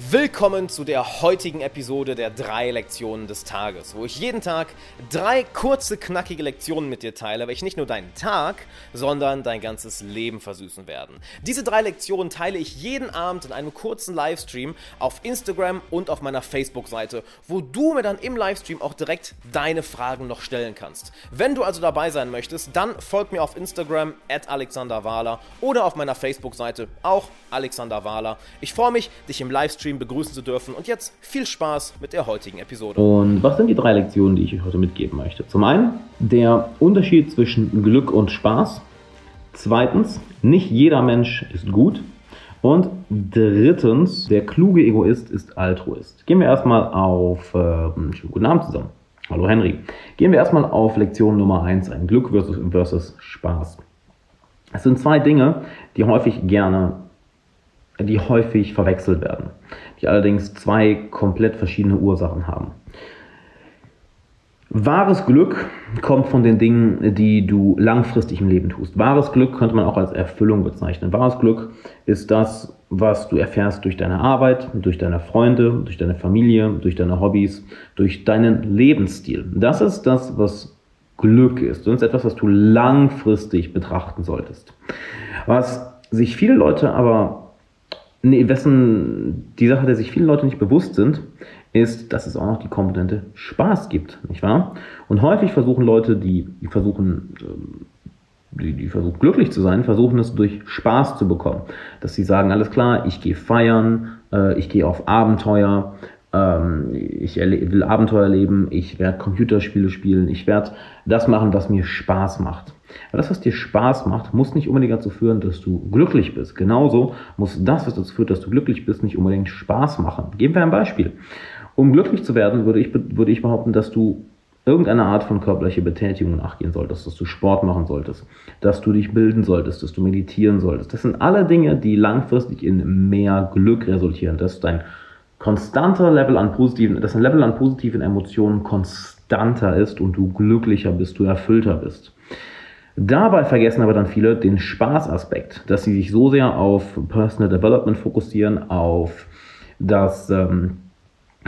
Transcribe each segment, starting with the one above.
Willkommen zu der heutigen Episode der drei Lektionen des Tages, wo ich jeden Tag drei kurze, knackige Lektionen mit dir teile, welche nicht nur deinen Tag, sondern dein ganzes Leben versüßen werden. Diese drei Lektionen teile ich jeden Abend in einem kurzen Livestream auf Instagram und auf meiner Facebook-Seite, wo du mir dann im Livestream auch direkt deine Fragen noch stellen kannst. Wenn du also dabei sein möchtest, dann folg mir auf Instagram at Alexander Wahler oder auf meiner Facebook-Seite auch Alexander Wahler. Ich freue mich, dich im Livestream Livestream begrüßen zu dürfen. Und jetzt viel Spaß mit der heutigen Episode. Und was sind die drei Lektionen, die ich euch heute mitgeben möchte? Zum einen der Unterschied zwischen Glück und Spaß. Zweitens, nicht jeder Mensch ist gut. Und drittens, der kluge Egoist ist Altruist. Gehen wir erstmal auf, äh, guten Abend zusammen. Hallo Henry. Gehen wir erstmal auf Lektion Nummer 1 ein. Glück versus, versus Spaß. Es sind zwei Dinge, die häufig gerne die häufig verwechselt werden, die allerdings zwei komplett verschiedene Ursachen haben. Wahres Glück kommt von den Dingen, die du langfristig im Leben tust. Wahres Glück könnte man auch als Erfüllung bezeichnen. Wahres Glück ist das, was du erfährst durch deine Arbeit, durch deine Freunde, durch deine Familie, durch deine Hobbys, durch deinen Lebensstil. Das ist das, was Glück ist. Das ist etwas, was du langfristig betrachten solltest. Was sich viele Leute aber nee, wessen die Sache, der sich viele Leute nicht bewusst sind, ist, dass es auch noch die Komponente Spaß gibt, nicht wahr? Und häufig versuchen Leute, die, die versuchen, ähm, die, die versuchen glücklich zu sein, versuchen es durch Spaß zu bekommen. Dass sie sagen, alles klar, ich gehe feiern, äh, ich gehe auf Abenteuer, ähm, ich will Abenteuer erleben, ich werde Computerspiele spielen, ich werde das machen, was mir Spaß macht. Aber das, was dir Spaß macht, muss nicht unbedingt dazu führen, dass du glücklich bist. Genauso muss das, was dazu führt, dass du glücklich bist, nicht unbedingt Spaß machen. Geben wir ein Beispiel. Um glücklich zu werden, würde ich, würde ich behaupten, dass du irgendeine Art von körperlicher Betätigung nachgehen solltest, dass du Sport machen solltest, dass du dich bilden solltest, dass du meditieren solltest. Das sind alle Dinge, die langfristig in mehr Glück resultieren, dass dein konstanter Level an positiven, dass ein Level an positiven Emotionen konstanter ist und du glücklicher bist, du erfüllter bist. Dabei vergessen aber dann viele den Spaßaspekt, dass sie sich so sehr auf Personal Development fokussieren, auf das ähm,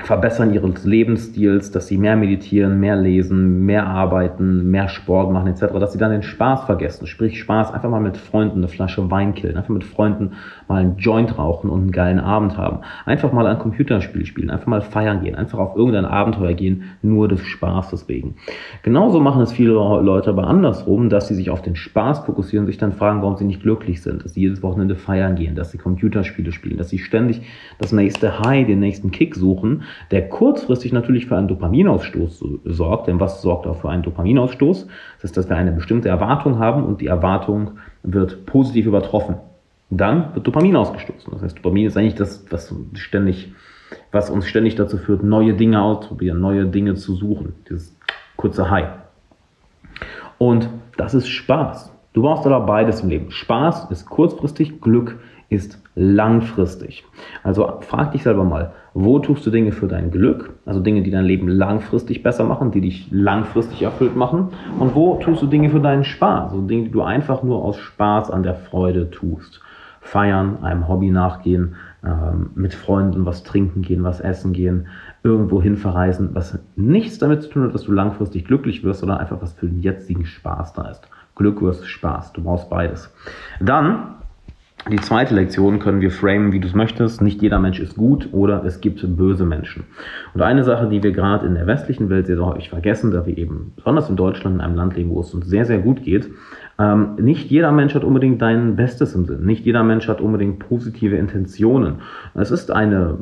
Verbessern ihres Lebensstils, dass sie mehr meditieren, mehr lesen, mehr arbeiten, mehr Sport machen etc., dass sie dann den Spaß vergessen. Sprich Spaß, einfach mal mit Freunden eine Flasche Wein killen, einfach mit Freunden mal einen Joint rauchen und einen geilen Abend haben. Einfach mal ein Computerspiel spielen, einfach mal feiern gehen, einfach auf irgendein Abenteuer gehen, nur des Spaßes wegen. Genauso machen es viele Leute aber andersrum, dass sie sich auf den Spaß fokussieren, sich dann fragen, warum sie nicht glücklich sind, dass sie jedes Wochenende feiern gehen, dass sie Computerspiele spielen, dass sie ständig das nächste High, den nächsten Kick suchen der kurzfristig natürlich für einen Dopaminausstoß sorgt. Denn was sorgt auch für einen Dopaminausstoß? Das ist, dass wir eine bestimmte Erwartung haben und die Erwartung wird positiv übertroffen. Dann wird Dopamin ausgestoßen. Das heißt, Dopamin ist eigentlich das, was ständig, was uns ständig dazu führt, neue Dinge auszuprobieren, neue Dinge zu suchen. Dieses kurze High. Und das ist Spaß. Du brauchst aber beides im Leben. Spaß ist kurzfristig, Glück ist langfristig. Also frag dich selber mal, wo tust du Dinge für dein Glück, also Dinge, die dein Leben langfristig besser machen, die dich langfristig erfüllt machen, und wo tust du Dinge für deinen Spaß, also Dinge, die du einfach nur aus Spaß an der Freude tust. Feiern, einem Hobby nachgehen, ähm, mit Freunden was trinken gehen, was essen gehen, irgendwo hin verreisen, was nichts damit zu tun hat, dass du langfristig glücklich wirst, sondern einfach was für den jetzigen Spaß da ist. Glück versus Spaß, du brauchst beides. Dann die zweite Lektion können wir framen, wie du es möchtest. Nicht jeder Mensch ist gut oder es gibt böse Menschen. Und eine Sache, die wir gerade in der westlichen Welt sehr, häufig vergessen, da wir eben besonders in Deutschland in einem Land leben, wo es uns sehr, sehr gut geht, ähm, nicht jeder Mensch hat unbedingt dein Bestes im Sinn. Nicht jeder Mensch hat unbedingt positive Intentionen. Es ist eine,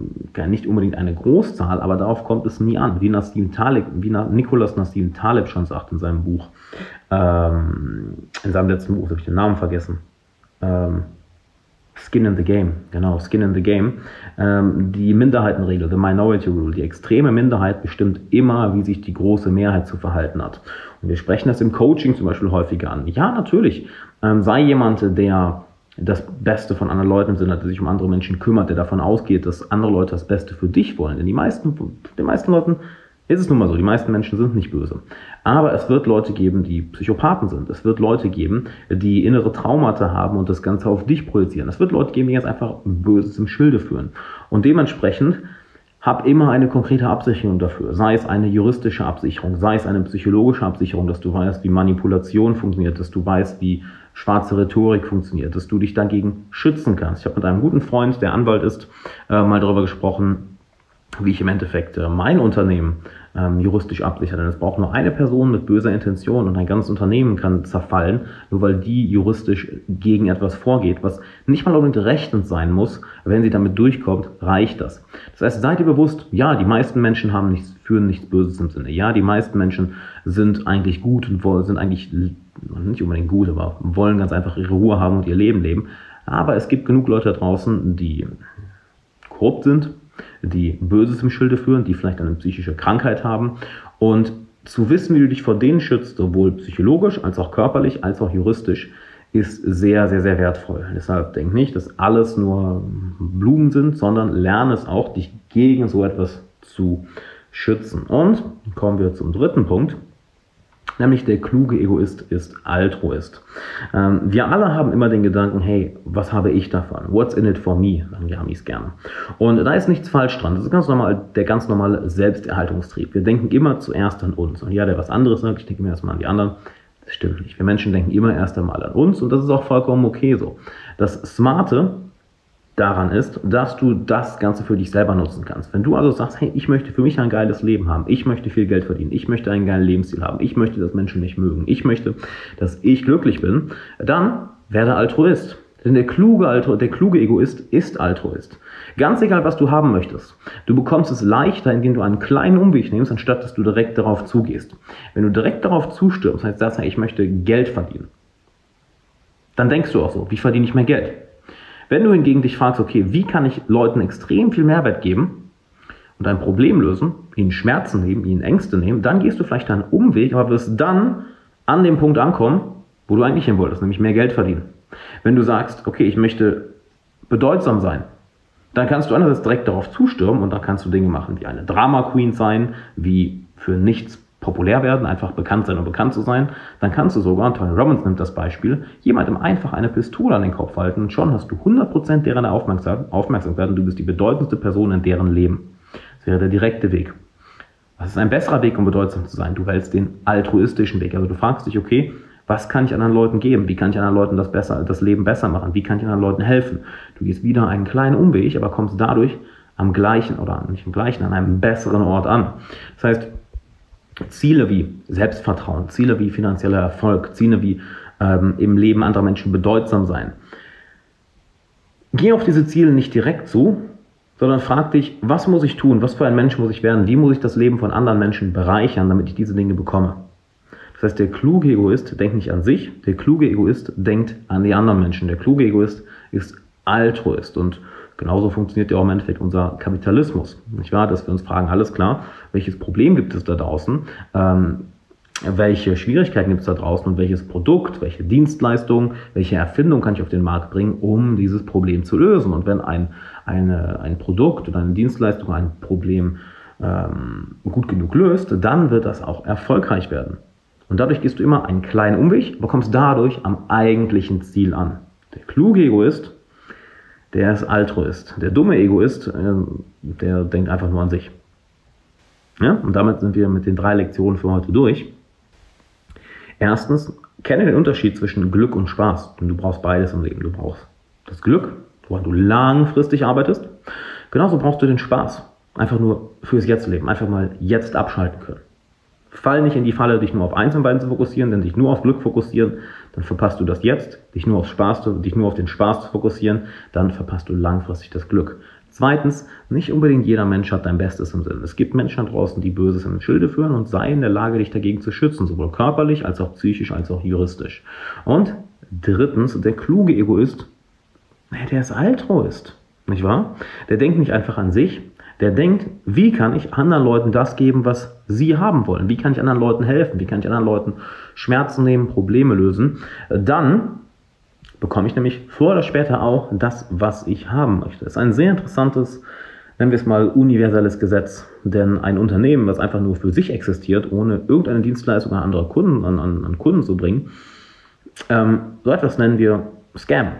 nicht unbedingt eine Großzahl, aber darauf kommt es nie an. Wie, Nassim Taleb, wie Nicolas Nassim Taleb schon sagt in seinem Buch, ähm, in seinem letzten Buch, habe ich den Namen vergessen. Ähm, Skin in the Game, genau, Skin in the Game. Ähm, die Minderheitenregel, the Minority Rule, die extreme Minderheit bestimmt immer, wie sich die große Mehrheit zu verhalten hat. Und wir sprechen das im Coaching zum Beispiel häufiger an. Ja, natürlich, ähm, sei jemand, der das Beste von anderen Leuten im Sinne der sich um andere Menschen kümmert, der davon ausgeht, dass andere Leute das Beste für dich wollen. Denn die meisten, den meisten Leuten ist es nun mal so, die meisten Menschen sind nicht böse. Aber es wird Leute geben, die Psychopathen sind. Es wird Leute geben, die innere Traumata haben und das Ganze auf dich projizieren. Es wird Leute geben, die jetzt einfach Böses im Schilde führen. Und dementsprechend hab immer eine konkrete Absicherung dafür. Sei es eine juristische Absicherung, sei es eine psychologische Absicherung, dass du weißt, wie Manipulation funktioniert, dass du weißt, wie schwarze Rhetorik funktioniert, dass du dich dagegen schützen kannst. Ich habe mit einem guten Freund, der Anwalt ist, äh, mal darüber gesprochen, wie ich im Endeffekt äh, mein Unternehmen ähm, juristisch absichern. Denn es braucht nur eine Person mit böser Intention und ein ganzes Unternehmen kann zerfallen, nur weil die juristisch gegen etwas vorgeht, was nicht mal unbedingt rechtens sein muss. Wenn sie damit durchkommt, reicht das. Das heißt, seid ihr bewusst, ja, die meisten Menschen haben nichts, führen nichts Böses im Sinne. Ja, die meisten Menschen sind eigentlich gut und sind eigentlich nicht unbedingt gut, aber wollen ganz einfach ihre Ruhe haben und ihr Leben leben. Aber es gibt genug Leute da draußen, die korrupt sind, die Böses im Schilde führen, die vielleicht eine psychische Krankheit haben. Und zu wissen, wie du dich vor denen schützt, sowohl psychologisch als auch körperlich als auch juristisch, ist sehr, sehr, sehr wertvoll. Deshalb denk nicht, dass alles nur Blumen sind, sondern lerne es auch, dich gegen so etwas zu schützen. Und kommen wir zum dritten Punkt. Nämlich der kluge Egoist ist Altruist. Ähm, wir alle haben immer den Gedanken, hey, was habe ich davon? What's in it for me? Sagen die Amis gerne. Und da ist nichts falsch dran. Das ist ganz normal, der ganz normale Selbsterhaltungstrieb. Wir denken immer zuerst an uns. Und ja, der was anderes sagt, ich denke immer erstmal an die anderen. Das stimmt nicht. Wir Menschen denken immer erst einmal an uns und das ist auch vollkommen okay so. Das Smarte daran ist, dass du das Ganze für dich selber nutzen kannst. Wenn du also sagst, hey, ich möchte für mich ein geiles Leben haben, ich möchte viel Geld verdienen, ich möchte einen geilen Lebensstil haben, ich möchte, dass Menschen mich mögen, ich möchte, dass ich glücklich bin, dann werde Altruist. Denn der kluge, Altru der kluge Egoist ist Altruist. Ganz egal, was du haben möchtest. Du bekommst es leichter, indem du einen kleinen Umweg nimmst, anstatt dass du direkt darauf zugehst. Wenn du direkt darauf zustürmst, heißt das, ich möchte Geld verdienen, dann denkst du auch so, wie verdiene ich mehr Geld? Wenn du hingegen dich fragst, okay, wie kann ich Leuten extrem viel Mehrwert geben und ein Problem lösen, ihnen Schmerzen nehmen, ihnen Ängste nehmen, dann gehst du vielleicht einen Umweg, aber wirst dann an dem Punkt ankommen, wo du eigentlich hin wolltest, nämlich mehr Geld verdienen. Wenn du sagst, okay, ich möchte bedeutsam sein, dann kannst du einerseits direkt darauf zustürmen und dann kannst du Dinge machen wie eine Drama Queen sein, wie für nichts populär werden, einfach bekannt sein, um bekannt zu sein, dann kannst du sogar, Tony Robbins nimmt das Beispiel, jemandem einfach eine Pistole an den Kopf halten und schon hast du 100% deren Aufmerksamkeit und du bist die bedeutendste Person in deren Leben. Das wäre der direkte Weg. Was ist ein besserer Weg, um bedeutsam zu sein? Du wählst den altruistischen Weg. Also du fragst dich, okay, was kann ich anderen Leuten geben? Wie kann ich anderen Leuten das, besser, das Leben besser machen? Wie kann ich anderen Leuten helfen? Du gehst wieder einen kleinen Umweg, aber kommst dadurch am gleichen oder nicht am gleichen, an einem besseren Ort an. Das heißt, Ziele wie Selbstvertrauen, Ziele wie finanzieller Erfolg, Ziele wie ähm, im Leben anderer Menschen bedeutsam sein. Geh auf diese Ziele nicht direkt zu, sondern frag dich, was muss ich tun, was für ein Mensch muss ich werden, wie muss ich das Leben von anderen Menschen bereichern, damit ich diese Dinge bekomme. Das heißt, der kluge Egoist denkt nicht an sich, der kluge Egoist denkt an die anderen Menschen. Der kluge Egoist ist Altruist und Genauso funktioniert ja auch im Endeffekt unser Kapitalismus. Nicht wahr? Dass wir uns fragen, alles klar, welches Problem gibt es da draußen? Ähm, welche Schwierigkeiten gibt es da draußen und welches Produkt, welche Dienstleistung, welche Erfindung kann ich auf den Markt bringen, um dieses Problem zu lösen. Und wenn ein, eine, ein Produkt oder eine Dienstleistung ein Problem ähm, gut genug löst, dann wird das auch erfolgreich werden. Und dadurch gehst du immer einen kleinen Umweg, aber kommst dadurch am eigentlichen Ziel an. Der kluge Egoist der ist Altruist. Der dumme Egoist, ähm, der denkt einfach nur an sich. Ja? Und damit sind wir mit den drei Lektionen für heute durch. Erstens, kenne den Unterschied zwischen Glück und Spaß. Und du brauchst beides im Leben. Du brauchst das Glück, woran du langfristig arbeitest. Genauso brauchst du den Spaß. Einfach nur fürs Jetzt-Leben. Einfach mal jetzt abschalten können. Fall nicht in die Falle, dich nur auf eins und beiden zu fokussieren, denn dich nur auf Glück fokussieren, dann verpasst du das jetzt, dich nur auf Spaß, dich nur auf den Spaß zu fokussieren, dann verpasst du langfristig das Glück. Zweitens, nicht unbedingt jeder Mensch hat dein Bestes im Sinn. Es gibt Menschen da draußen, die Böses den Schilde führen und sei in der Lage, dich dagegen zu schützen, sowohl körperlich als auch psychisch als auch juristisch. Und drittens, der kluge Egoist, der ist Altruist, nicht wahr? Der denkt nicht einfach an sich, der denkt, wie kann ich anderen Leuten das geben, was sie haben wollen? Wie kann ich anderen Leuten helfen? Wie kann ich anderen Leuten Schmerzen nehmen, Probleme lösen? Dann bekomme ich nämlich früher oder später auch das, was ich haben möchte. Das ist ein sehr interessantes, nennen wir es mal, universelles Gesetz. Denn ein Unternehmen, was einfach nur für sich existiert, ohne irgendeine Dienstleistung an andere Kunden, an, an, an Kunden zu bringen, ähm, so etwas nennen wir Scam,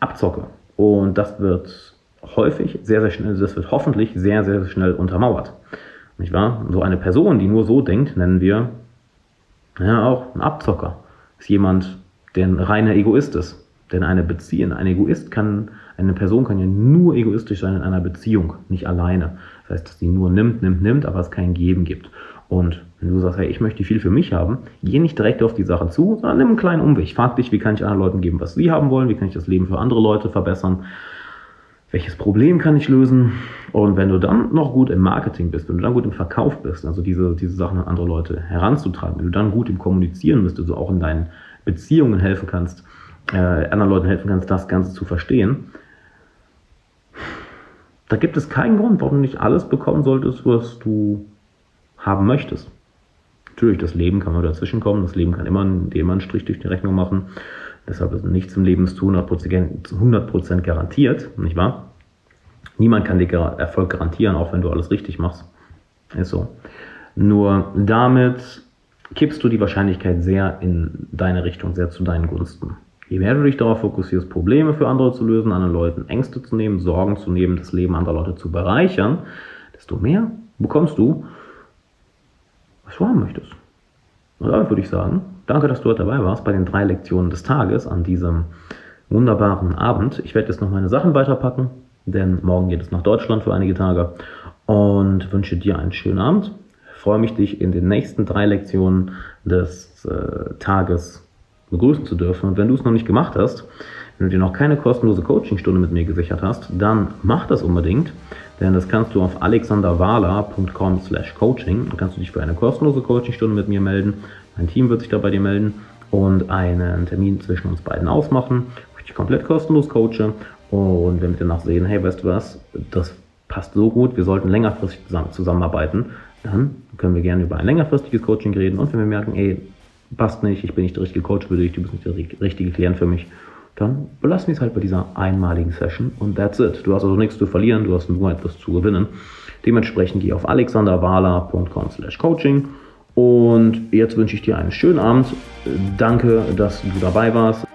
Abzocke. Und das wird häufig sehr, sehr schnell, das wird hoffentlich sehr, sehr schnell untermauert. Nicht wahr? So eine Person, die nur so denkt, nennen wir ja auch einen Abzocker. Ist jemand, der ein reiner Egoist ist. Denn eine Beziehung, ein Egoist kann, eine Person kann ja nur egoistisch sein in einer Beziehung, nicht alleine. Das heißt, dass sie nur nimmt, nimmt, nimmt, aber es kein Geben gibt. Und wenn du sagst, hey, ich möchte viel für mich haben, geh nicht direkt auf die Sache zu, sondern nimm einen kleinen Umweg. Frag dich, wie kann ich anderen Leuten geben, was sie haben wollen, wie kann ich das Leben für andere Leute verbessern, welches Problem kann ich lösen. Und wenn du dann noch gut im Marketing bist, wenn du dann gut im Verkauf bist, also diese, diese Sachen an andere Leute heranzutragen, wenn du dann gut im Kommunizieren bist, also auch in deinen Beziehungen helfen kannst, äh, anderen Leuten helfen kannst, das Ganze zu verstehen, da gibt es keinen Grund, warum du nicht alles bekommen solltest, was du haben möchtest. Natürlich, das Leben kann mal dazwischen kommen, das Leben kann immer einen Strich durch die Rechnung machen. Deshalb ist nichts im Leben zu 100% garantiert, nicht wahr? Niemand kann dir Erfolg garantieren, auch wenn du alles richtig machst. Ist so. Nur damit kippst du die Wahrscheinlichkeit sehr in deine Richtung, sehr zu deinen Gunsten. Je mehr du dich darauf fokussierst, Probleme für andere zu lösen, anderen Leuten Ängste zu nehmen, Sorgen zu nehmen, das Leben anderer Leute zu bereichern, desto mehr bekommst du, was du haben möchtest. Und damit würde ich sagen, danke, dass du heute dabei warst bei den drei Lektionen des Tages an diesem wunderbaren Abend. Ich werde jetzt noch meine Sachen weiterpacken, denn morgen geht es nach Deutschland für einige Tage und wünsche dir einen schönen Abend. Freue mich, dich in den nächsten drei Lektionen des äh, Tages begrüßen zu dürfen. Und wenn du es noch nicht gemacht hast, wenn du dir noch keine kostenlose Coachingstunde mit mir gesichert hast, dann mach das unbedingt, denn das kannst du auf alexanderwala.com slash coaching. Dann kannst du dich für eine kostenlose Coachingstunde mit mir melden. Mein Team wird sich da bei dir melden und einen Termin zwischen uns beiden ausmachen, wo ich dich komplett kostenlos coache. Und wenn wir danach sehen, hey, weißt du was, das passt so gut, wir sollten längerfristig zusammenarbeiten, dann können wir gerne über ein längerfristiges Coaching reden und wenn wir merken, ey, passt nicht, ich bin nicht der richtige Coach für dich, du bist nicht der richtige Klient für mich, dann belassen wir es halt bei dieser einmaligen Session und that's it. Du hast also nichts zu verlieren, du hast nur etwas zu gewinnen. Dementsprechend geh auf alexanderwala.com slash coaching und jetzt wünsche ich dir einen schönen Abend. Danke, dass du dabei warst.